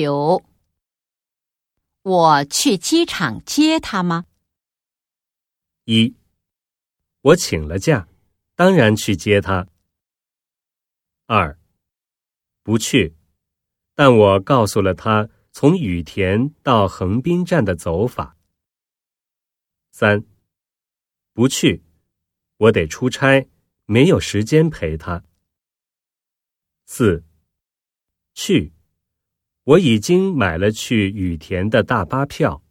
九，我去机场接他吗？一，我请了假，当然去接他。二，不去，但我告诉了他从羽田到横滨站的走法。三，不去，我得出差，没有时间陪他。四，去，我已经买了去羽田的大巴票。